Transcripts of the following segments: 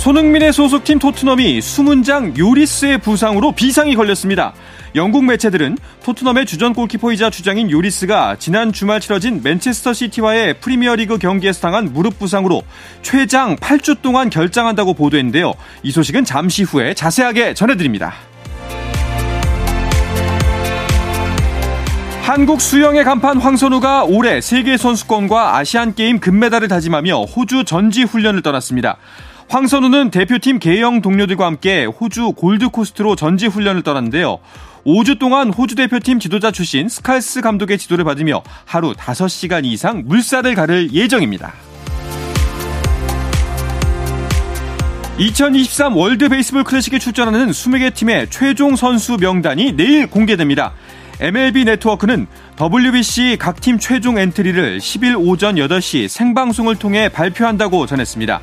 손흥민의 소속팀 토트넘이 수문장 요리스의 부상으로 비상이 걸렸습니다. 영국 매체들은 토트넘의 주전 골키퍼이자 주장인 요리스가 지난 주말 치러진 맨체스터 시티와의 프리미어리그 경기에서 당한 무릎 부상으로 최장 8주 동안 결장한다고 보도했는데요. 이 소식은 잠시 후에 자세하게 전해드립니다. 한국 수영의 간판 황선우가 올해 세계 선수권과 아시안 게임 금메달을 다짐하며 호주 전지 훈련을 떠났습니다. 황선우는 대표팀 개영 동료들과 함께 호주 골드코스트로 전지 훈련을 떠났는데요. 5주 동안 호주 대표팀 지도자 출신 스칼스 감독의 지도를 받으며 하루 5시간 이상 물살을 가를 예정입니다. 2023 월드 베이스볼 클래식에 출전하는 20개 팀의 최종 선수 명단이 내일 공개됩니다. MLB 네트워크는 WBC 각 팀 최종 엔트리를 10일 오전 8시 생방송을 통해 발표한다고 전했습니다.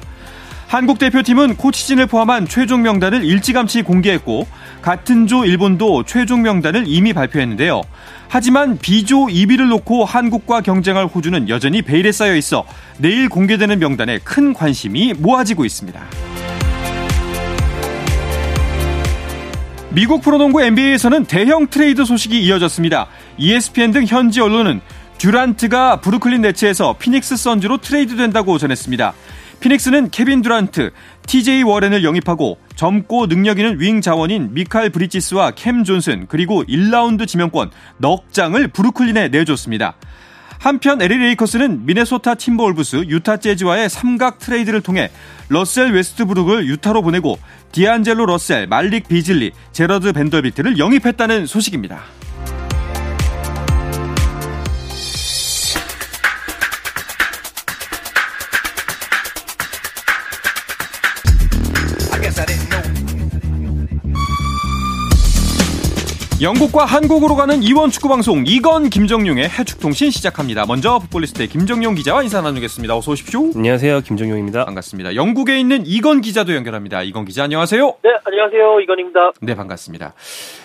한국 대표팀은 코치진을 포함한 최종 명단을 일찌감치 공개했고 같은 조 일본도 최종 명단을 이미 발표했는데요. 하지만 B조 2위를 놓고 한국과 경쟁할 호주는 여전히 베일에 싸여 있어 내일 공개되는 명단에 큰 관심이 모아지고 있습니다. 미국 프로농구 NBA에서는 대형 트레이드 소식이 이어졌습니다. ESPN 등 현지 언론은 듀란트가 브루클린 네츠에서 피닉스 선즈로 트레이드 된다고 전했습니다. 피닉스는 케빈 듀란트, TJ 워렌을 영입하고 젊고 능력 있는 윙 자원인 미칼 브리지스와 캠 존슨 그리고 1라운드 지명권 넉 장을 브루클린에 내줬습니다. 한편 LA 레이커스는 미네소타 팀버올브스, 유타 재즈와의 삼각 트레이드를 통해 러셀 웨스트브룩을 유타로 보내고 디안젤로 러셀, 말릭 비즐리, 제러드 벤더비트를 영입했다는 소식입니다. 영국과 한국으로 가는 이원 축구 방송 이건 김정용의 해축통신 시작합니다. 먼저 풋볼리스트의 김정용 기자와 인사 나누겠습니다. 어서 오십시오. 안녕하세요. 김정용입니다. 반갑습니다. 영국에 있는 이건 기자도 연결합니다. 이건 기자 안녕하세요. 네, 안녕하세요. 이건입니다. 네, 반갑습니다.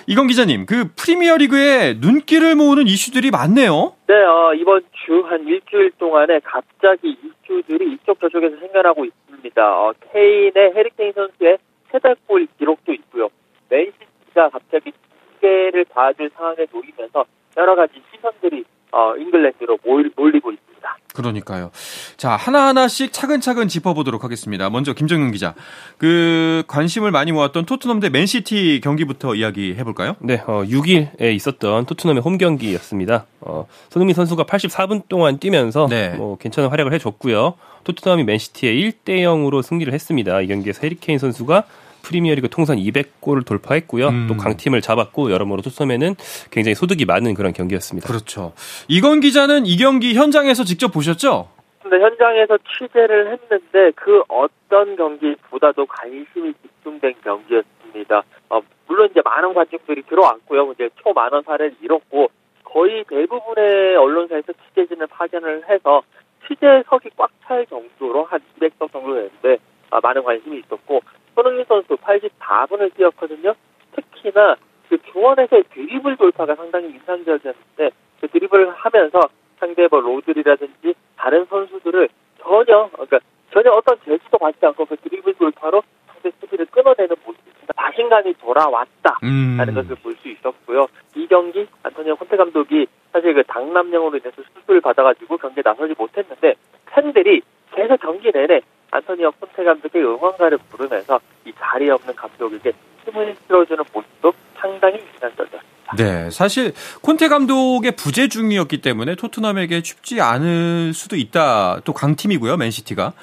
이건 기자님, 그 프리미어리그에 눈길을 모으는 이슈들이 많네요. 네, 어, 이번 주 한 일주일 동안에 갑자기 이슈들이 이쪽 저쪽에서 생겨나고 있습니다. 어, 케인의 해리케인 선수의 세달골 기록도 있고요. 맨시티가 갑자기 무게를 봐줄 상황에 놓이면서 여러 가지 시선들이 어, 잉글랜드로 몰리고 있습니다. 그러니까요. 자, 하나하나씩 차근차근 짚어보도록 하겠습니다. 먼저 김정윤 기자. 그 관심을 많이 모았던 토트넘 대 맨시티 경기부터 이야기해 볼까요? 네, 어, 6일에 있었던 토트넘의 홈 경기였습니다. 어, 손흥민 선수가 84분 동안 뛰면서 네. 뭐 괜찮은 활약을 해 줬고요. 토트넘이 맨시티에 1대 0으로 승리를 했습니다. 이 경기에서 해리케인 선수가 프리미어리그 통산 200골을 돌파했고요. 음. 또 강팀을 잡았고 여러모로 토트넘에는 굉장히 소득이 많은 그런 경기였습니다. 그렇죠. 이건 기자는 이 경기 현장에서 직접 보셨죠? 네, 현장에서 취재를 했는데 그 어떤 경기보다도 관심이 집중된 경기였습니다. 어, 물론 이제 많은 관중들이 들어왔고요. 이제 초만원 사례를 이뤘고 거의 대부분의 언론사에서 취재진을 파견을 해서 취재석이 꽉 찰 정도로 한 200석 정도 되는데 아, 많은 관심이 있었고 손흥민 선수 84분을 뛰었거든요. 특히나 그 중원에서의 드리블 돌파가 상당히 인상적이었는데 그 드리블을 하면서 상대 뭐 로드리라든지 다른 선수들을 전혀 그러니까 전혀 어떤 제지도 받지 않고 그 드리블 돌파로 상대 수비를 끊어내는 모습 자신감이 돌아왔다라는 음. 것을 볼 수 있었고요. 이 경기 안토니오 콘테 감독이 사실 그 당남령으로 인해서 수술을 받아가지고 경기에 나서지 못했는데 팬들이 계속 경기 내내 안토니오 콘테 감독의 응원가를 부르면서 이 자리에 없는 감독에게 힘을 실어주는 모습도 상당히 인상적이었습니다. 네, 사실 콘테 감독의 부재 중이었기 때문에 토트넘에게 쉽지 않을 수도 있다. 또 강팀이고요, 맨시티가.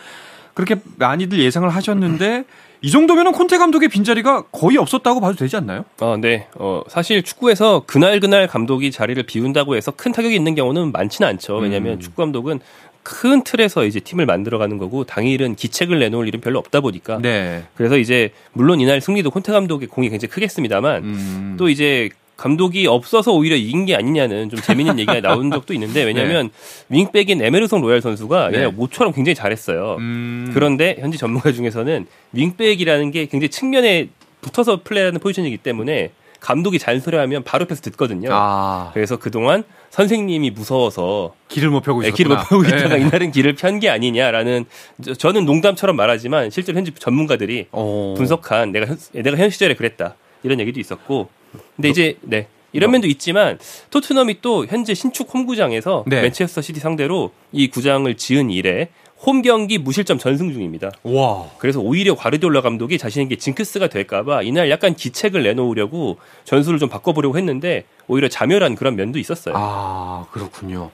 그렇게 많이들 예상을 하셨는데 이 정도면은 콘테 감독의 빈자리가 거의 없었다고 봐도 되지 않나요? 어, 네. 어, 사실 축구에서 그날 그날 감독이 자리를 비운다고 해서 큰 타격이 있는 경우는 많지는 않죠. 왜냐하면 음. 축구 감독은 큰 틀에서 이제 팀을 만들어가는 거고 당일은 기책을 내놓을 일은 별로 없다 보니까 네. 그래서 이제 물론 이날 승리도 콘테 감독의 공이 굉장히 크겠습니다만 음. 또 이제 감독이 없어서 오히려 이긴 게 아니냐는 좀 재밌는 얘기가 나온 적도 있는데 왜냐하면 네. 윙백인 에메르송 로얄 선수가 네. 모처럼 굉장히 잘했어요. 음... 그런데 현지 전문가 중에서는 윙백이라는 게 굉장히 측면에 붙어서 플레이하는 포지션이기 때문에 감독이 잔소리하면 바로 옆에서 듣거든요. 아. 그래서 그동안 선생님이 무서워서 길을 못 펴고 있었구나. 네, 길을 못 펴고 있다가 네. 이날은 길을 편 게 아니냐라는 저는 농담처럼 말하지만 실제로 현지 전문가들이 오. 분석한 내가 현, 내가 현 시절에 그랬다 이런 얘기도 있었고 근데 너, 이제 네 이런 너. 면도 있지만 토트넘이 또 현재 신축 홈구장에서 네. 맨체스터 시티 상대로 이 구장을 지은 이래 홈 경기 무실점 전승 중입니다. 와. 그래서 오히려 과르디올라 감독이 자신에게 징크스가 될까봐 이날 약간 기책을 내놓으려고 전술을 좀 바꿔보려고 했는데 오히려 자멸한 그런 면도 있었어요. 아 그렇군요.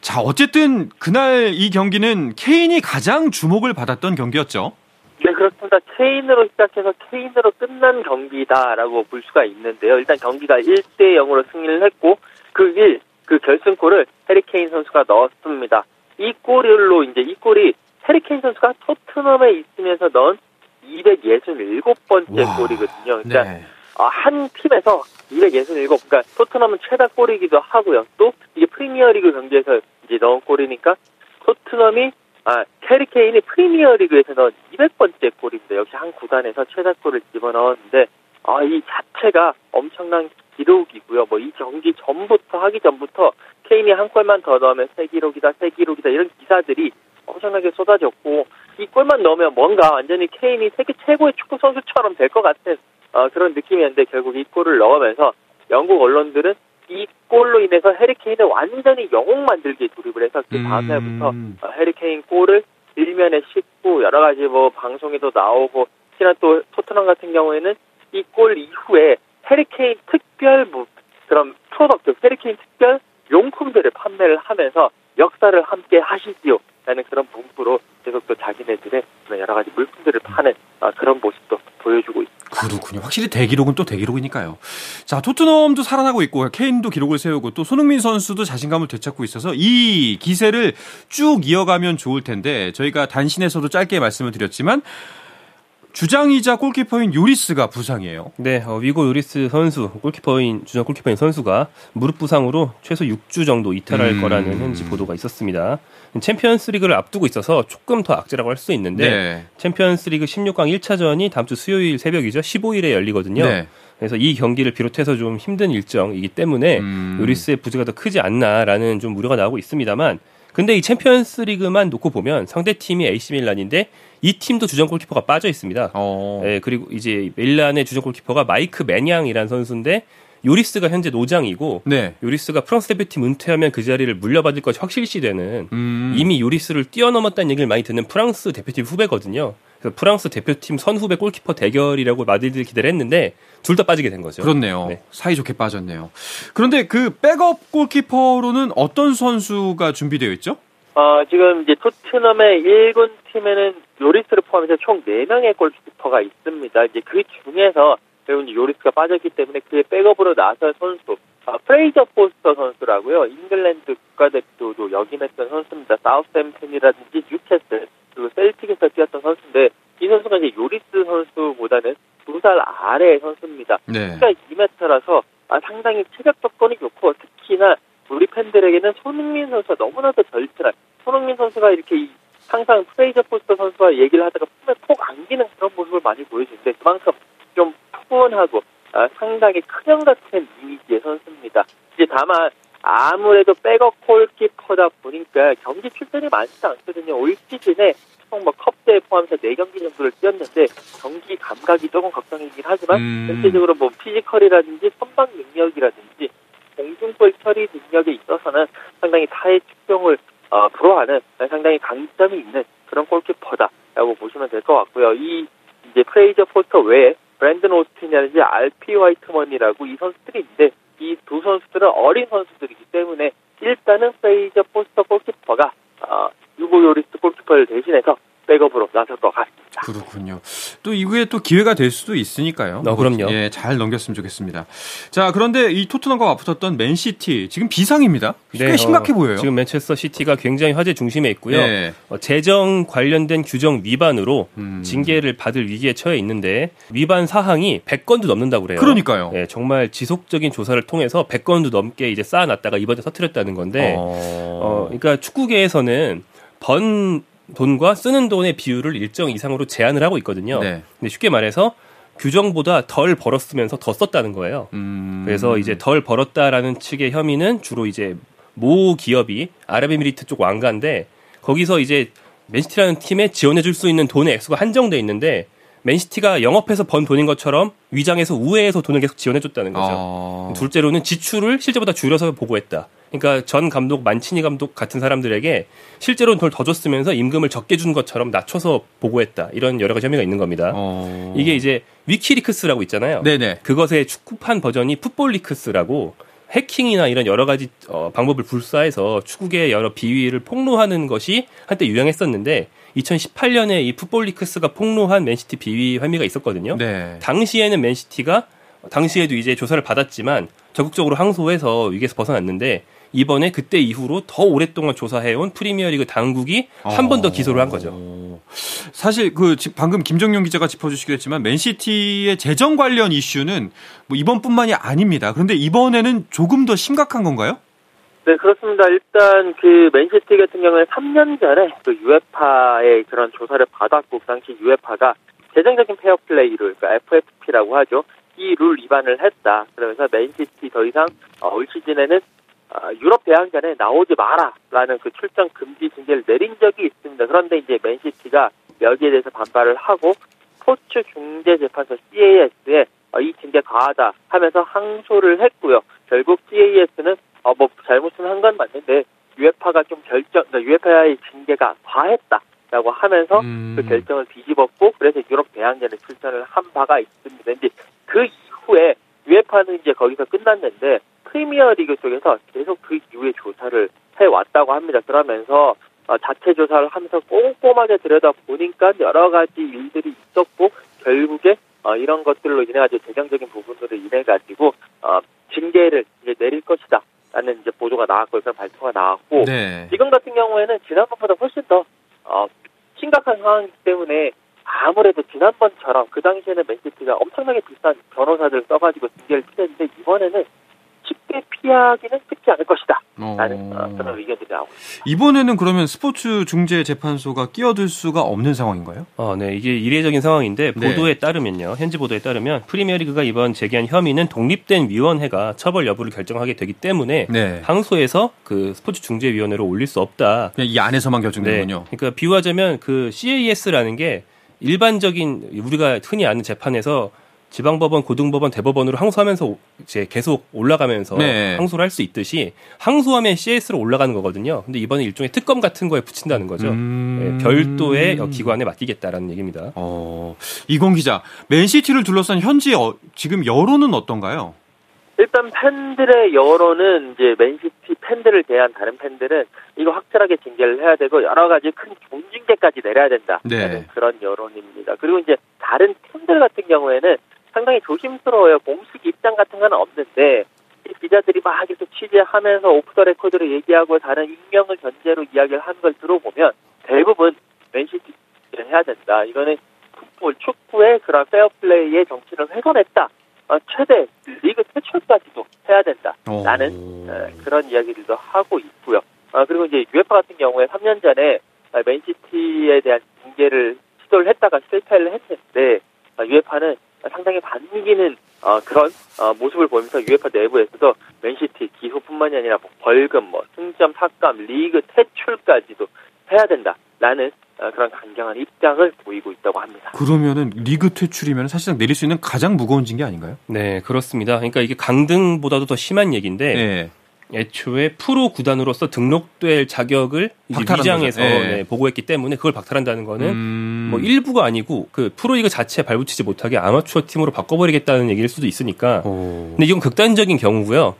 자 어쨌든 그날 이 경기는 케인이 가장 주목을 받았던 경기였죠. 네 그렇습니다. 케인으로 시작해서 케인으로 끝난 경기다라고 볼 수가 있는데요. 일단 경기가 1대 0으로 승리를 했고 그 1, 그 결승골을 해리 케인 선수가 넣었습니다. 이 골로 이제 이 골이 해리케인 선수가 토트넘에 있으면서 넣은 267번째 와, 골이거든요. 그러니까 네. 어, 한 팀에서 267, 그러니까 토트넘은 최다 골이기도 하고요. 또 이게 프리미어리그 경기에서 이제 넣은 골이니까 토트넘이 아, 해리케인이 프리미어리그에서 넣은 200번째 골인데 역시 한 구단에서 최다 골을 집어넣었는데 아, 이 자체가 엄청난 기록이고요. 뭐 이 경기 전부터 하기 전부터 케인이 한 골만 더 넣으면 새 기록이다, 새 기록이다 이런 기사들이 엄청나게 쏟아졌고 이 골만 넣으면 뭔가 완전히 케인이 세계 최고의 축구 선수처럼 될 것 같은 어, 그런 느낌이었는데 결국 이 골을 넣으면서 영국 언론들은 이 골로 인해서 해리케인을 완전히 영웅 만들기에 돌입을 해서 그 다음 날부터 음. 어, 해리케인 골을 일면에 싣고 여러 가지 뭐 방송에도 나오고 특히나 또 토트넘 같은 경우에는 이 골 이후에 해리케인 특별 그런 product, 해리케인 특별 용품들을 판매를 하면서 역사를 함께 하시지요. 라는 그런 문구로 계속 또 자기네들의 여러 가지 물품들을 파는 아, 그런 모습도 보여주고 있습니다. 그렇군요. 확실히 대기록은 또 대기록이니까요. 자, 토트넘도 살아나고 있고 케인도 기록을 세우고 또 손흥민 선수도 자신감을 되찾고 있어서 이 기세를 쭉 이어가면 좋을 텐데 저희가 단신에서도 짧게 말씀을 드렸지만 주장이자 골키퍼인 요리스가 부상이에요. 네, 어, 위고 요리스 선수 골키퍼인 주장 골키퍼인 선수가 무릎 부상으로 최소 6주 정도 이탈할 음. 거라는 현지 보도가 있었습니다. 챔피언스리그를 앞두고 있어서 조금 더 악재라고 할 수 있는데 네. 챔피언스리그 16강 1차전이 다음 주 수요일 새벽이죠. 15일에 열리거든요. 네. 그래서 이 경기를 비롯해서 좀 힘든 일정이기 때문에 음. 요리스의 부재가 더 크지 않나라는 좀 우려가 나오고 있습니다만 근데 이 챔피언스 리그만 놓고 보면 상대 팀이 AC 밀란인데 이 팀도 주전 골키퍼가 빠져 있습니다. 어. 예, 그리고 이제 밀란의 주전 골키퍼가 마이크 매냥이라는 선수인데 요리스가 현재 노장이고 네. 요리스가 프랑스 대표팀 은퇴하면 그 자리를 물려받을 것이 확실시되는 음. 이미 요리스를 뛰어넘었다는 얘기를 많이 듣는 프랑스 대표팀 후배거든요. 그래서 프랑스 대표팀 선후배 골키퍼 대결이라고 마들들 기대를 했는데 둘 다 빠지게 된 거죠. 그렇네요. 네. 사이좋게 빠졌네요. 그런데 그 백업 골키퍼로는 어떤 선수가 준비되어 있죠? 어, 지금 이제 토트넘의 1군 팀에는 요리스를 포함해서 총 4명의 골키퍼가 있습니다. 이제 그 중에서 배운 요리스가 빠졌기 때문에 그의 백업으로 나설 선수 아, 프레이저 포스터 선수라고요. 잉글랜드 국가대표도 역임했던 선수입니다. 사우스햄튼이라든지 뉴캐슬 그리고 셀틱에서 뛰었던 선수인데 이 선수가 이제 요리스 선수보다는 두 살 아래의 선수입니다. 네. 키가 2m라서 아, 상당히 체격 조건이 좋고 특히나 우리 팬들에게는 손흥민 선수가 너무나도 절친한 손흥민 선수가 이렇게 이, 항상 프레이저 포스터 선수와 얘기를 하다가 품에 콕 안기는 그런 모습을 많이 보여주는데 그만큼 좀 푸근하고 아, 상당히 큰형 같은 이미지의 선수입니다. 이제 다만 아무래도 백업 골키퍼다 보니까 경기 출전이 많지 않거든요. 올 시즌에 총 뭐 컵대회 포함해서 4경기 정도를 뛰었는데 경기 감각이 조금 걱정이긴 하지만 음. 전체적으로 뭐 피지컬이라든지 선방 능력이라든지 공중볼 처리 능력에 있어서는 상당히 타의 추종을 어, 불허하는 상당히 강점이 있는 그런 골키퍼다라고 보시면 될 것 같고요. 이 이제 프레이저 포스터 외에 브랜든 오스틴이라든지 알피 화이트먼이라고 이 선수들이 있는데 이 두 선수들은 어린 선수들이기 때문에 일단은 프레이저 포스터 골키퍼가 어, 위고 요리스 골키퍼를 대신해서 백업으로 나설 것 같습니다. 그렇군요. 또 이후에 또 기회가 될 수도 있으니까요. 어, 그럼요. 예, 잘 넘겼으면 좋겠습니다. 자, 그런데 이 토트넘과 맞붙었던 맨시티 지금 비상입니다. 꽤 네, 심각해 어, 보여요. 지금 맨체스터 시티가 굉장히 화제 중심에 있고요. 네. 어, 재정 관련된 규정 위반으로 음. 징계를 받을 위기에 처해 있는데 위반 사항이 100건도 넘는다고 그래요. 그러니까요. 네, 정말 지속적인 조사를 통해서 100건도 넘게 이제 쌓아놨다가 이번에 터트렸다는 건데, 어, 어 그러니까 축구계에서는 번 돈과 쓰는 돈의 비율을 일정 이상으로 제한을 하고 있거든요. 네. 근데 쉽게 말해서 규정보다 덜 벌었으면서 더 썼다는 거예요. 음... 그래서 이제 덜 벌었다라는 측의 혐의는 주로 이제 모 기업이 아랍에미리트 쪽 왕가인데 거기서 이제 맨시티라는 팀에 지원해 줄 수 있는 돈의 액수가 한정돼 있는데 맨시티가 영업해서 번 돈인 것처럼 위장해서 우회해서 돈을 계속 지원해 줬다는 거죠. 어... 둘째로는 지출을 실제보다 줄여서 보고했다. 그러니까 전 감독 만치니 감독 같은 사람들에게 실제로는 덜더 줬으면서 임금을 적게 준 것처럼 낮춰서 보고했다 이런 여러 가지 혐의가 있는 겁니다. 어... 이게 이제 위키리크스라고 있잖아요. 네네. 그것의 축구판 버전이 풋볼리크스라고 해킹이나 이런 여러 가지 어, 방법을 불사해서 축구계의 여러 비위를 폭로하는 것이 한때 유행했었는데 2018년에 이 풋볼리크스가 폭로한 맨시티 비위 혐의가 있었거든요. 네. 당시에는 맨시티가 당시에도 이제 조사를 받았지만 적극적으로 항소해서 위기에서 벗어났는데 이번에 그때 이후로 더 오랫동안 조사해온 프리미어리그 당국이 한 번 더 기소를 한 거죠. 어. 사실 그 방금 김정용 기자가 짚어주시기도 했지만 맨시티의 재정 관련 이슈는 뭐 이번뿐만이 아닙니다. 그런데 이번에는 조금 더 심각한 건가요? 네, 그렇습니다. 일단 그 맨시티 같은 경우에 3년 전에 그 UEFA의 그런 조사를 받았고 그 당시 UEFA가 재정적인 페어 플레이를 그러니까 FFP라고 하죠. 이 룰 위반을 했다. 그러면서 맨시티 더 이상 어, 올 시즌에는 어, 유럽 대항전에 나오지 마라라는 그 출전 금지 징계를 내린 적이 있습니다. 그런데 이제 맨시티가 여기에 대해서 반발을 하고 스포츠 중재 재판소 CAS에 어, 이 징계 과하다 하면서 항소를 했고요. 결국 CAS는 어, 뭐 잘못은 한 건 맞는데 유에파가 좀 결정, 그러니까 유에파의 징계가 과했다라고 하면서 음. 그 결정을 뒤집었고 그래서 유럽 대항전에 출전을 한 바가 있습니다. 근데 그 이후에 유에파는 이제 거기서 끝났는데 프리미어리그 쪽에서 계속 그 이후에 조사를 해왔다고 합니다. 그러면서 어, 자체 조사를 하면서 꼼꼼하게 들여다 보니까 여러 가지 일들이 있었고 결국에 어, 이런 것들로 인해 가지고 재정적인 부분으로 인해 가지고 어, 징계를 이제 내릴 것이다. 라는 이제 보도가 나왔고 그런 발표가 나왔고 네. 지금 같은 경우에는 지난번보다 훨씬 더 어, 심각한 상황이기 때문에 아무래도 지난번처럼 그 당시에는 맨시티가 엄청나게 비싼 변호사들 써가지고 징계를 피했는데 이번에는 피하기는 쉽지 않을 것이다. 라는 어. 어. 그런 의견들이 나오고 있습니다. 이번에는 그러면 스포츠 중재 재판소가 끼어들 수가 없는 상황인가요? 어, 네. 이게 이례적인 상황인데 네. 보도에 따르면요. 현지 보도에 따르면 프리미어리그가 이번 제기한 혐의는 독립된 위원회가 처벌 여부를 결정하게 되기 때문에 네. 항소해서 그 스포츠 중재 위원회로 올릴 수 없다. 이 안에서만 결정되는군요. 네. 그러니까 비유하자면 그 CAS라는 게 일반적인 우리가 흔히 아는 재판에서 지방법원, 고등법원, 대법원으로 항소하면서 이제 계속 올라가면서 네. 항소를 할 수 있듯이 항소하면 CS로 올라가는 거거든요. 근데 이번에 일종의 특검 같은 거에 붙인다는 거죠. 음... 네, 별도의 기관에 맡기겠다라는 얘기입니다. 어, 이건 기자, 맨시티를 둘러싼 현지 어, 지금 여론은 어떤가요? 일단 팬들의 여론은 이제 맨시티 팬들을 대한 다른 팬들은 이거 확실하게 징계를 해야 되고 여러 가지 큰 종징계까지 내려야 된다. 네. 그런 여론입니다. 그리고 이제 다른 팀들 같은 경우에는 상당히 조심스러워요. 공식 입장 같은 건 없는데 기자들이 막 계속 취재하면서 오프 더 레코드로 얘기하고 다른 익명을 전제로 이야기를 하는 걸 들어보면 대부분 맨시티를 해야 된다. 이거는 풋볼, 축구의 그런 페어플레이의 가치를 훼손했다. 어, 최대 리그 퇴출까지도 해야 된다 라는 어, 그런 이야기들도 하고 있고요. 어, 그리고 이제 UEFA 같은 경우에 3년 전에 맨시티에 대한 징계를 시도를 했다가 실패를 했는데 유에파는 상당히 반기는 어, 그런 어, 모습을 보이면서 유에파 내부에서도 맨시티 기소뿐만이 아니라 뭐 벌금, 뭐 승점 삭감, 리그 퇴출까지도 해야 된다라는 어, 그런 강경한 입장을 보이고 있다고 합니다. 그러면은 리그 퇴출이면 사실상 내릴 수 있는 가장 무거운 징계 아닌가요? 네, 그렇습니다. 그러니까 이게 강등보다도 더 심한 얘기인데 네. 애초에 프로 구단으로서 등록될 자격을 위장해서 네. 네, 보고했기 때문에 그걸 박탈한다는 거는 음... 뭐 일부가 아니고 그 프로리그 자체에 발붙이지 못하게 아마추어 팀으로 바꿔버리겠다는 얘기일 수도 있으니까. 오... 근데 이건 극단적인 경우고요.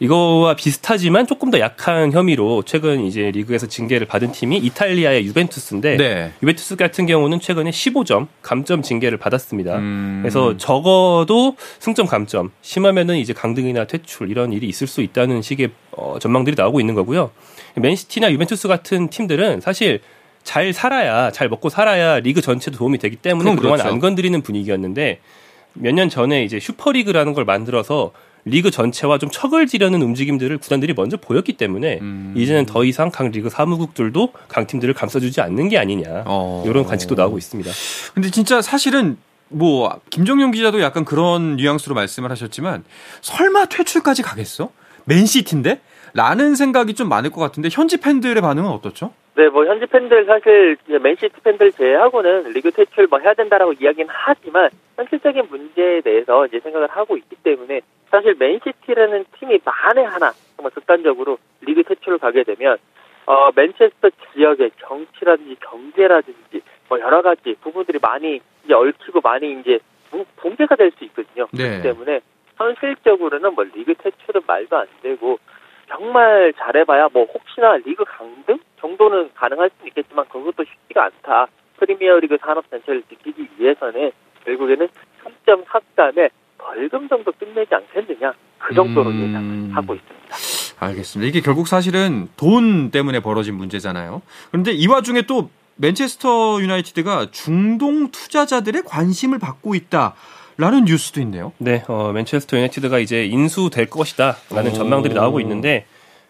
이거와 비슷하지만 조금 더 약한 혐의로 최근 이제 리그에서 징계를 받은 팀이 이탈리아의 유벤투스인데 네. 유벤투스 같은 경우는 최근에 15점 감점 징계를 받았습니다. 음. 그래서 적어도 승점 감점 심하면은 이제 강등이나 퇴출 이런 일이 있을 수 있다는 식의 어, 전망들이 나오고 있는 거고요. 맨시티나 유벤투스 같은 팀들은 사실 잘 살아야 잘 먹고 살아야 리그 전체도 도움이 되기 때문에 그동안 그렇죠. 안 건드리는 분위기였는데 몇 년 전에 이제 슈퍼리그라는 걸 만들어서 리그 전체와 좀 척을 지려는 움직임들을 구단들이 먼저 보였기 때문에 음. 이제는 더 이상 각 리그 사무국들도 강 팀들을 감싸주지 않는 게 아니냐 어. 이런 관측도 나오고 있습니다. 근데 진짜 사실은 뭐 김정용 기자도 약간 그런 뉘앙스로 말씀을 하셨지만 설마 퇴출까지 가겠어? 맨시티인데? 라는 생각이 좀 많을 것 같은데 현지 팬들의 반응은 어떻죠? 네, 뭐 현지 팬들 사실 맨시티 팬들 제외하고는 리그 퇴출 뭐 해야 된다라고 이야기는 하지만 현실적인 문제에 대해서 이제 생각을 하고 있기 때문에 사실 맨시티라는 팀이 만에 하나 정말 극단적으로 리그 퇴출을 가게 되면 어 맨체스터 지역의 정치라든지 경제라든지 뭐 여러 가지 부분들이 많이 이제 얽히고 많이 이제 붕괴가 될 수 있거든요. 네. 그렇기 때문에 현실적으로는 뭐 리그 퇴출은 말도 안 되고 정말 잘해봐야 뭐 혹시나 리그 강등 정도는 가능할 수는 있겠지만 그것도 쉽지가 않다. 프리미어리그 산업 전체를 지키기 위해서는 결국에는 3.4단의 벌금 정도 끝내지 않겠느냐 그 정도로 음... 예상하고 있습니다. 알겠습니다. 이게 결국 사실은 돈 때문에 벌어진 문제잖아요. 그런데 이 와중에 또 맨체스터 유나이티드가 중동 투자자들의 관심을 받고 있다. 라는 뉴스도 있네요. 네, 어, 맨체스터 유나이티드가 이제 인수될 것이다라는 전망들이 나오고 있는데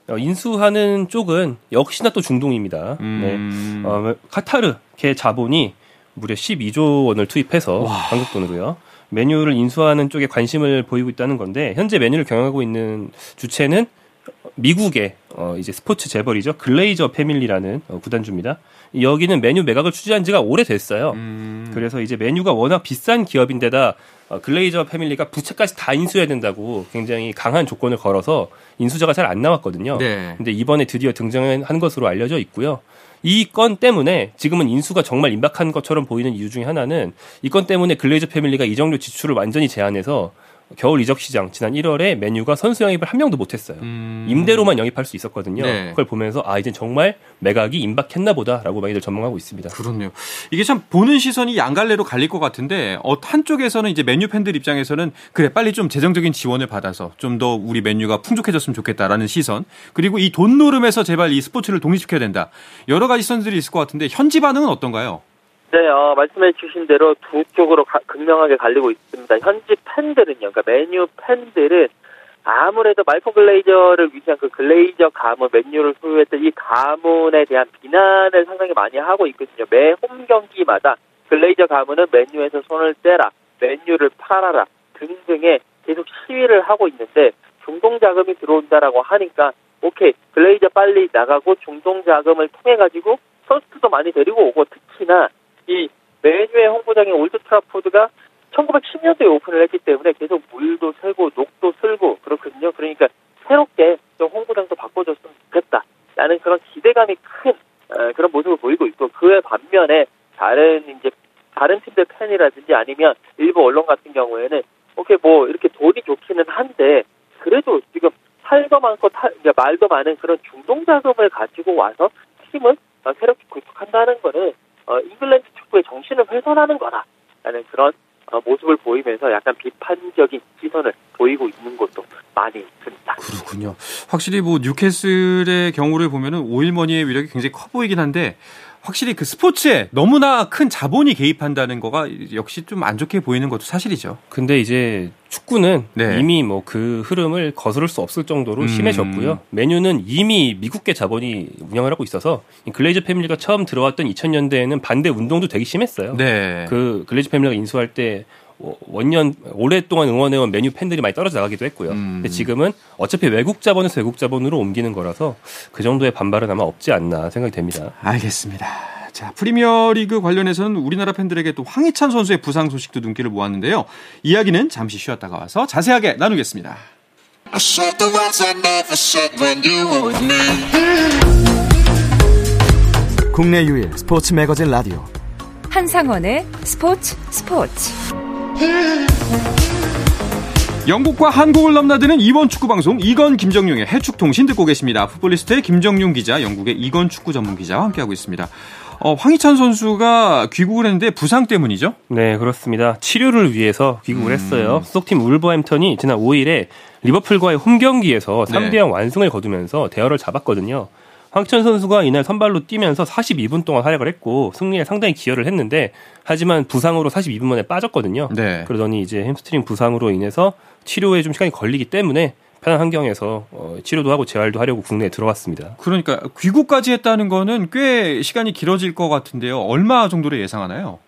어, 인수하는 쪽은 역시나 또 중동입니다. 음... 네, 어, 카타르 개 자본이 무려 12조 원을 투입해서 와. 한국 돈으로요. 메뉴를 인수하는 쪽에 관심을 보이고 있다는 건데 현재 메뉴를 경영하고 있는 주체는 미국의 어 이제 스포츠 재벌이죠 글레이저 패밀리라는 어 구단주입니다. 여기는 메뉴 매각을 추진한 지가 오래됐어요. 음. 그래서 이제 메뉴가 워낙 비싼 기업인데다 어, 글레이저 패밀리가 부채까지 다 인수해야 된다고 굉장히 강한 조건을 걸어서 인수자가 잘 안 나왔거든요. 네. 근데 이번에 드디어 등장한 것으로 알려져 있고요. 이 건 때문에 지금은 인수가 정말 임박한 것처럼 보이는 이유 중에 하나는 이 건 때문에 글레이저 패밀리가 이정료 지출을 완전히 제한해서 겨울 이적 시장 지난 1월에 메뉴가 선수 영입을 한 명도 못했어요. 음... 임대로만 영입할 수 있었거든요. 네. 그걸 보면서 아 이제 정말 매각이 임박했나 보다라고 많이들 전망하고 있습니다. 그렇네요. 이게 참 보는 시선이 양갈래로 갈릴 것 같은데 어, 한쪽에서는 이제 메뉴 팬들 입장에서는 그래 빨리 좀 재정적인 지원을 받아서 좀 더 우리 메뉴가 풍족해졌으면 좋겠다라는 시선 그리고 이 돈 노름에서 제발 이 스포츠를 독립시켜야 된다 여러 가지 시선들이 있을 것 같은데 현지 반응은 어떤가요? 네, 어, 말씀해 주신 대로 두 쪽으로 가, 극명하게 갈리고 있습니다. 현지 팬들은요, 그러니까 메뉴 팬들은 아무래도 말코 글레이저를 위한 그 글레이저 가문, 메뉴를 소유했던 이 가문에 대한 비난을 상당히 많이 하고 있거든요. 매 홈 경기마다 글레이저 가문은 메뉴에서 손을 떼라, 메뉴를 팔아라 등등의 계속 시위를 하고 있는데 중동 자금이 들어온다라고 하니까 오케이 글레이저 빨리 나가고 중동 자금을 통해 가지고 선수도 많이 데리고 오고 특히나 이 맨유의 홈구장인 올드 트라포드가 1910년도에 오픈을 했기 때문에 계속 물도 새고 녹도 슬고 그렇거든요. 그러니까 새롭게 좀 홈구장도 바꿔줬으면 좋겠다. 라는 그런 기대감이 큰 어, 그런 모습을 보이고 있고 그에 반면에 다른 이제 다른 팀들 팬이라든지 아니면 일부 언론 같은 경우에는 오케이 뭐 이렇게 돈이 좋기는 한데 그래도 지금 탈도 많고 타, 말도 많은 그런 중동 자금을 가지고 와서 팀을 새롭게 구축한다는 거는 어, 잉글랜드 정신을 훼손하는 거다라는 그런 어, 모습을 보이면서 약간 비판적인 시선을 보이고 있는 것도 많이. 그렇군요. 확실히 뭐 뉴캐슬의 경우를 보면은 오일머니의 위력이 굉장히 커 보이긴 한데 확실히 그 스포츠에 너무나 큰 자본이 개입한다는 거가 역시 좀 안 좋게 보이는 것도 사실이죠. 근데 이제 축구는 네. 이미 뭐 그 흐름을 거스를 수 없을 정도로 음. 심해졌고요. 맨유는 이미 미국계 자본이 운영을 하고 있어서 글레이저 패밀리가 처음 들어왔던 2000년대에는 반대 운동도 되게 심했어요. 네. 그 글레이저 패밀리가 인수할 때 원년 오랫동안 응원해온 맨유 팬들이 많이 떨어져 나가기도 했고요. 음. 근데 지금은 어차피 외국 자본에서 외국 자본으로 옮기는 거라서 그 정도의 반발은 아마 없지 않나 생각이 됩니다. 알겠습니다. 자, 프리미어 리그 관련해서는 우리나라 팬들에게 또 황희찬 선수의 부상 소식도 눈길을 모았는데요. 이야기는 잠시 쉬었다가 와서 자세하게 나누겠습니다. 국내 유일 스포츠 매거진 라디오 한상원의 스포츠 스포츠 영국과 한국을 넘나드는 이번 축구 방송 이건 김정용의 해축 통신 듣고 계십니다. 풋볼리스트의 김정용 기자, 영국의 이건 축구 전문 기자와 함께하고 있습니다. 어, 황희찬 선수가 귀국을 했는데 부상 때문이죠? 네, 그렇습니다. 치료를 위해서 귀국을 음. 했어요. 소속팀 울버햄턴이 지난 5일에 리버풀과의 홈 경기에서 3대 0 완승을 거두면서 대열을 잡았거든요. 황희찬 선수가 이날 선발로 뛰면서 42분 동안 활약을 했고 승리에 상당히 기여를 했는데 하지만 부상으로 42분 만에 빠졌거든요. 네. 그러더니 이제 햄스트링 부상으로 인해서 치료에 좀 시간이 걸리기 때문에 편한 환경에서 어, 치료도 하고 재활도 하려고 국내에 들어왔습니다. 그러니까 귀국까지 했다는 거는 꽤 시간이 길어질 것 같은데요. 얼마 정도로 예상하나요?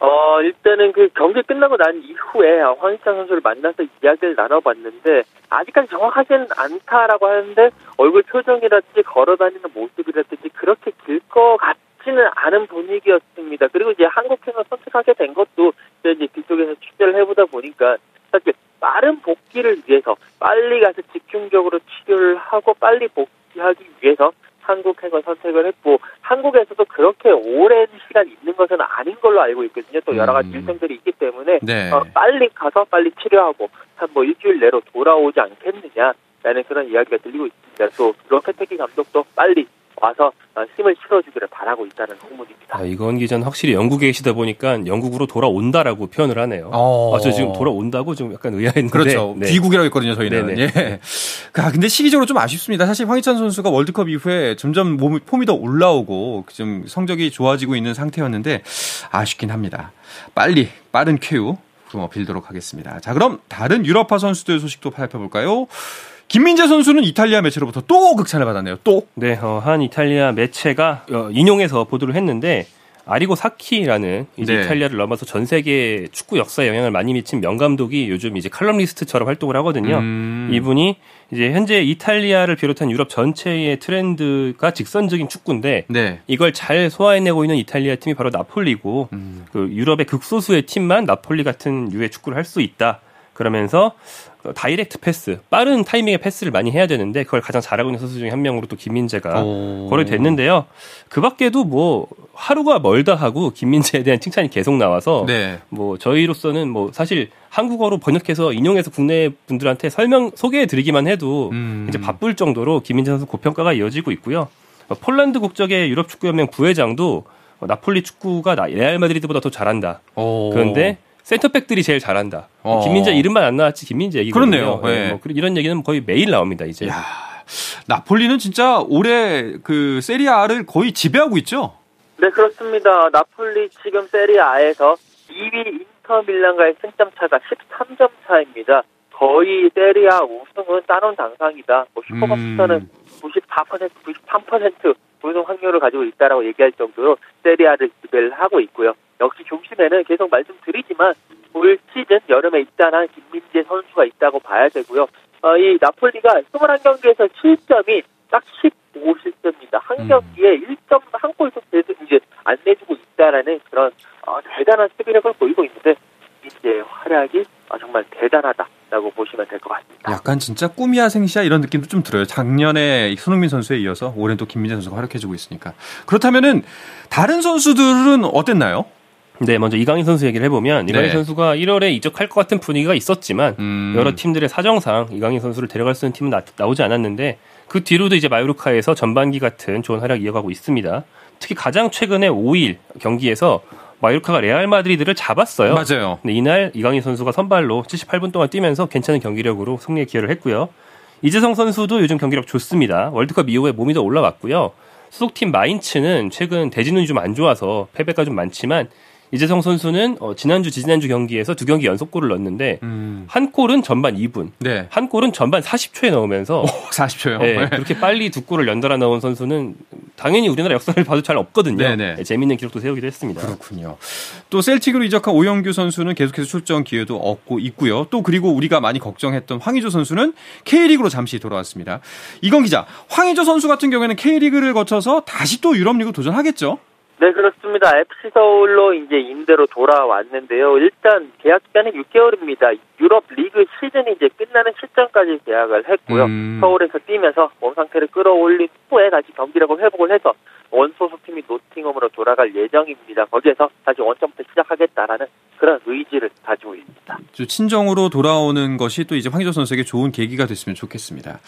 어, 일단은 그 경기 끝나고 난 이후에 황희찬 선수를 만나서 이야기를 나눠봤는데 아직까지 정확하지는 않다라고 하는데 얼굴 표정이라든지 걸어다니는 모습이라든지 그렇게 길 것 같지는 않은 분위기였습니다. 그리고 이제 한국행을 선택하게 된 것도 이제 뒤쪽에서 취재를 해보다 보니까 사실 빠른 복귀를 위해서 빨리 가서 집중적으로 치료를 하고 빨리 복귀하기 위해서 한국 행을 선택을 했고 한국에서도 그렇게 오랜 시간 있는 것은 아닌 걸로 알고 있거든요. 또 여러 가지 음. 일정들이 있기 때문에 네. 어, 빨리 가서 빨리 치료하고 한 뭐 일주일 내로 돌아오지 않겠느냐라는 그런 이야기가 들리고 있습니다. 또 로페테기 감독도 빨리 와서 어, 힘을 실어주기를 바라고 있다는 홍문입니다. 아, 이건 기자는 확실히 영국에 계시다 보니까 영국으로 돌아온다라고 표현을 하네요. 어... 아, 저 지금 돌아온다고 좀 약간 의아했는데. 그렇죠. 네. 귀국이라고 했거든요, 저희는. 네네. 예. 아, 근데 시기적으로 좀 아쉽습니다. 사실 황희찬 선수가 월드컵 이후에 점점 몸, 폼이 더 올라오고 좀 성적이 좋아지고 있는 상태였는데 아쉽긴 합니다. 빨리 빠른 쾌유 빌도록 하겠습니다. 자, 그럼 다른 유럽파 선수들 소식도 살펴볼까요? 김민재 선수는 이탈리아 매체로부터 또 극찬을 받았네요. 또. 네, 어, 한 이탈리아 매체가 어, 인용해서 보도를 했는데 아리고 사키라는 이제 네. 이탈리아를 넘어서 전 세계 축구 역사에 영향을 많이 미친 명감독이 요즘 이제 칼럼리스트처럼 활동을 하거든요. 음. 이분이 이제 현재 이탈리아를 비롯한 유럽 전체의 트렌드가 직선적인 축구인데 네. 이걸 잘 소화해내고 있는 이탈리아 팀이 바로 나폴리고 음. 그 유럽의 극소수의 팀만 나폴리 같은 유의 축구를 할 수 있다. 그러면서 다이렉트 패스, 빠른 타이밍의 패스를 많이 해야 되는데 그걸 가장 잘하고 있는 선수 중에 한 명으로 또 김민재가 거론됐는데요. 그 밖에도 뭐 하루가 멀다 하고 김민재에 대한 칭찬이 계속 나와서 네. 뭐 저희로서는 뭐 사실 한국어로 번역해서 인용해서 국내 분들한테 설명 소개해 드리기만 해도 음. 이제 바쁠 정도로 김민재 선수 고평가가 이어지고 있고요. 폴란드 국적의 유럽 축구 연맹 부회장도 나폴리 축구가 레알 마드리드보다 더 잘한다. 오. 그런데 센터백들이 제일 잘한다. 어. 김민재 이름만 안 나왔지 김민재 얘기거든요. 그렇네요. 네. 네. 뭐 이런 얘기는 거의 매일 나옵니다. 이제. 야, 나폴리는 진짜 올해 그 세리아를 거의 지배하고 있죠. 네 그렇습니다. 나폴리 지금 세리아에서 2위 인터 밀란과의 승점 차가 13점 차입니다. 거의 세리아 우승은 따놓은 당상이다. 뭐 슈퍼컵부터는 음. 94% 93% 우승 확률을 가지고 있다라고 얘기할 정도로 세리아를 지배를 하고 있고요. 역시 중심에는 계속 말씀드리지만 올 시즌 여름에 입단한 김민재 선수가 있다고 봐야 되고요. 어, 이 나폴리가 21경기에서 7점이 딱 15실점입니다. 한 음. 경기에 1점 한 골도 계속 이제 안 내주고 있다라는 그런 어, 대단한 수비력을 보이고 있는데 이제 활약이 어, 정말 대단하다라고 보시면 될 것 같습니다. 약간 진짜 꿈이야 생시야 이런 느낌도 좀 들어요. 작년에 손흥민 선수에 이어서 올해 또 김민재 선수가 활약해주고 있으니까. 그렇다면은 다른 선수들은 어땠나요? 네, 먼저 이강인 선수 얘기를 해보면 이강인 네. 선수가 1월에 이적할 것 같은 분위기가 있었지만 음. 여러 팀들의 사정상 이강인 선수를 데려갈 수 있는 팀은 나, 나오지 않았는데 그 뒤로도 이제 마요르카에서 전반기 같은 좋은 활약 이어가고 있습니다. 특히 가장 최근에 5일 경기에서 마요르카가 레알 마드리드를 잡았어요. 맞아요. 근데 이날 이강인 선수가 선발로 78분 동안 뛰면서 괜찮은 경기력으로 승리에 기여를 했고요. 이재성 선수도 요즘 경기력 좋습니다. 월드컵 이후에 몸이 더 올라갔고요. 소속팀 마인츠는 최근 대진운이 좀 안 좋아서 패배가 좀 많지만 이재성 선수는 어, 지난주 지난주 경기에서 두 경기 연속골을 넣었는데 음. 한 골은 전반 2분, 네. 한 골은 전반 40초에 넣으면서 오, 40초요. 네, 네. 그렇게 빨리 두 골을 연달아 넣은 선수는 당연히 우리나라 역사를 봐도 잘 없거든요. 네, 네. 재밌는 기록도 세우기도 했습니다. 그렇군요. 또 셀틱으로 이적한 오영규 선수는 계속해서 출전 기회도 얻고 있고요. 또 그리고 우리가 많이 걱정했던 황의조 선수는 K리그로 잠시 돌아왔습니다. 이건 기자, 황의조 선수 같은 경우에는 K리그를 거쳐서 다시 또 유럽리그 도전하겠죠? 네, 그렇습니다. FC 서울로 이제 임대로 돌아왔는데요. 일단 계약 기간은 6개월입니다. 유럽 리그 시즌이 이제 끝나는 시점까지 계약을 했고요. 음. 서울에서 뛰면서 몸 상태를 끌어올린 후에 다시 경기력을 회복을 해서 원소속 팀이 노팅엄으로 돌아갈 예정입니다. 거기에서 다시 원점부터 시작하겠다라는 그런 의지를 가지고 있습니다. 친정으로 돌아오는 것이 또 이제 황희조 선수에게 좋은 계기가 됐으면 좋겠습니다.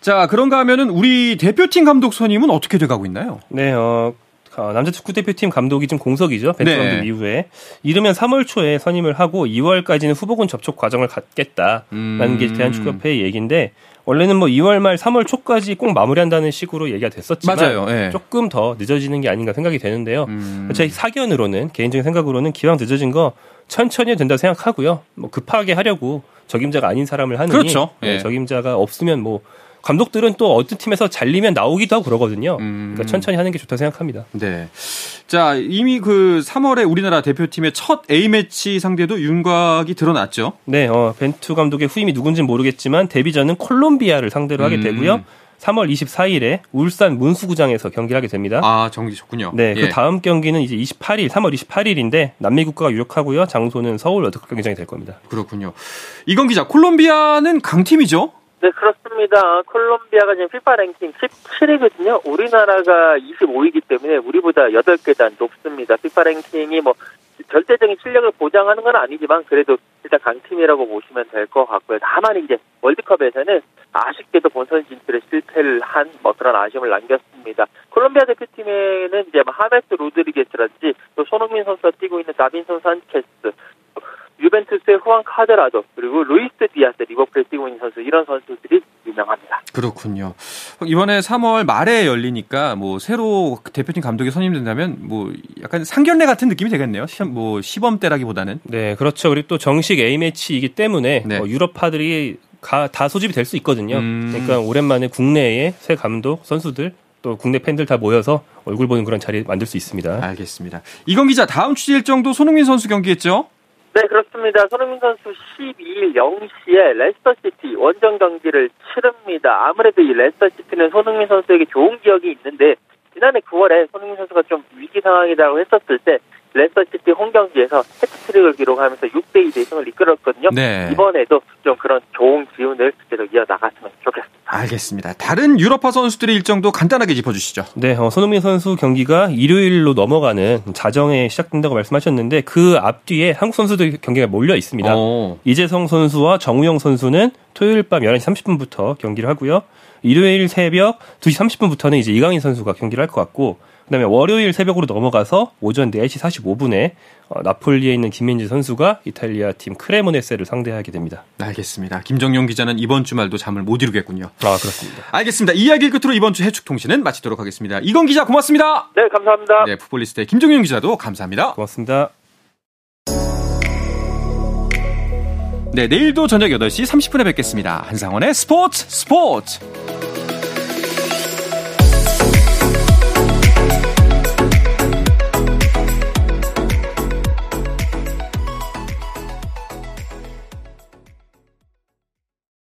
자, 그런가 하면은 우리 대표팀 감독 선임은 어떻게 돼가고 있나요? 네, 어, 어, 남자 축구 대표팀 감독이 지금 공석이죠. 벤투 네. 이후에 이르면 3월 초에 선임을 하고 2월까지는 후보군 접촉 과정을 갖겠다라는 음. 게 대한축구협회의 얘기인데 원래는 뭐 2월 말 3월 초까지 꼭 마무리한다는 식으로 얘기가 됐었지만 맞아요. 네. 조금 더 늦어지는 게 아닌가 생각이 되는데요. 음. 제 사견으로는 개인적인 생각으로는 기왕 늦어진 거 천천히 된다 생각하고요. 뭐 급하게 하려고 적임자가 아닌 사람을 하느니 그렇죠. 네. 적임자가 없으면 뭐 감독들은 또 어떤 팀에서 잘리면 나오기도 하고 그러거든요. 음. 그러니까 천천히 하는 게 좋다 생각합니다. 네. 자, 이미 그 3월에 우리나라 대표팀의 첫 A매치 상대도 윤곽이 드러났죠. 네, 어, 벤투 감독의 후임이 누군지는 모르겠지만 데뷔전은 콜롬비아를 상대로 하게 음. 되고요. 3월 24일에 울산 문수구장에서 경기를 하게 됩니다. 아, 정기 좋군요. 네, 그 예. 그 다음 경기는 이제 28일, 3월 28일인데 남미 국가가 유력하고요. 장소는 서울 월드컵 경기장이 될 겁니다. 그렇군요. 이건 기자, 콜롬비아는 강팀이죠? 네, 그렇습니다. 콜롬비아가 지금 피파 랭킹 17위거든요. 우리나라가 25위이기 때문에 우리보다 8계단 높습니다. 피파 랭킹이 뭐 절대적인 실력을 보장하는 건 아니지만 그래도 일단 강팀이라고 보시면 될 것 같고요. 다만 이제 월드컵에서는 아쉽게도 본선 진출에 실패를 한 뭐 그런 아쉬움을 남겼습니다. 콜롬비아 대표팀에는 이제 뭐 하메스 로드리게스라든지 또 손흥민 선수가 뛰고 있는 다빈손 산체스 유벤투스의 후안 카드라도 그리고 루이스 디아스 리버풀에 뛰고 있는 선수 이런 선수들이 유명합니다. 그렇군요. 이번에 3월 말에 열리니까 뭐 새로 대표팀 감독이 선임된다면 뭐 약간 상견례 같은 느낌이 되겠네요. 시험, 뭐 시험대라기보다는. 네, 그렇죠. 그리고 또 정식 A 매치이기 때문에 네. 뭐 유럽파들이 가, 다 소집이 될 수 있거든요. 음. 그러니까 오랜만에 국내에 새 감독 선수들 또 국내 팬들 다 모여서 얼굴 보는 그런 자리 만들 수 있습니다. 알겠습니다. 이건 기자 다음 주 일정도 손흥민 선수 경기했죠? 네, 그렇습니다. 손흥민 선수 12일 0시에 레스터시티 원정 경기를 치릅니다. 아무래도 이 레스터시티는 손흥민 선수에게 좋은 기억이 있는데 지난해 9월에 손흥민 선수가 좀 위기 상황이라고 했었을 때 레스터시티 홈 경기에서 해트트릭을 기록하면서 6대2 대승을 이끌었거든요. 네. 이번에도 좀 그런 좋은 기운을 계속 이어나갔으면 좋겠습니다. 알겠습니다. 다른 유럽파 선수들의 일정도 간단하게 짚어주시죠. 네, 어, 손흥민 선수 경기가 일요일로 넘어가는 자정에 시작된다고 말씀하셨는데 그 앞뒤에 한국 선수들 경기가 몰려 있습니다. 오. 어. 이재성 선수와 정우영 선수는 토요일 밤 11시 30분부터 경기를 하고요. 일요일 새벽 2시 30분부터는 이제 이강인 선수가 경기를 할 것 같고 그다음에 월요일 새벽으로 넘어가서 오전 4시 45분에 어, 나폴리에 있는 김민지 선수가 이탈리아 팀 크레모네세를 상대하게 됩니다. 알겠습니다. 김정용 기자는 이번 주말도 잠을 못 이루겠군요. 아 그렇습니다. 알겠습니다. 이야기 끝으로 이번 주 해축 통신은 마치도록 하겠습니다. 이건 기자 고맙습니다. 네 감사합니다. 네 풋볼리스트의 김정용 기자도 감사합니다. 고맙습니다. 네 내일도 저녁 8시 30분에 뵙겠습니다. 한상원의 스포츠 스포츠.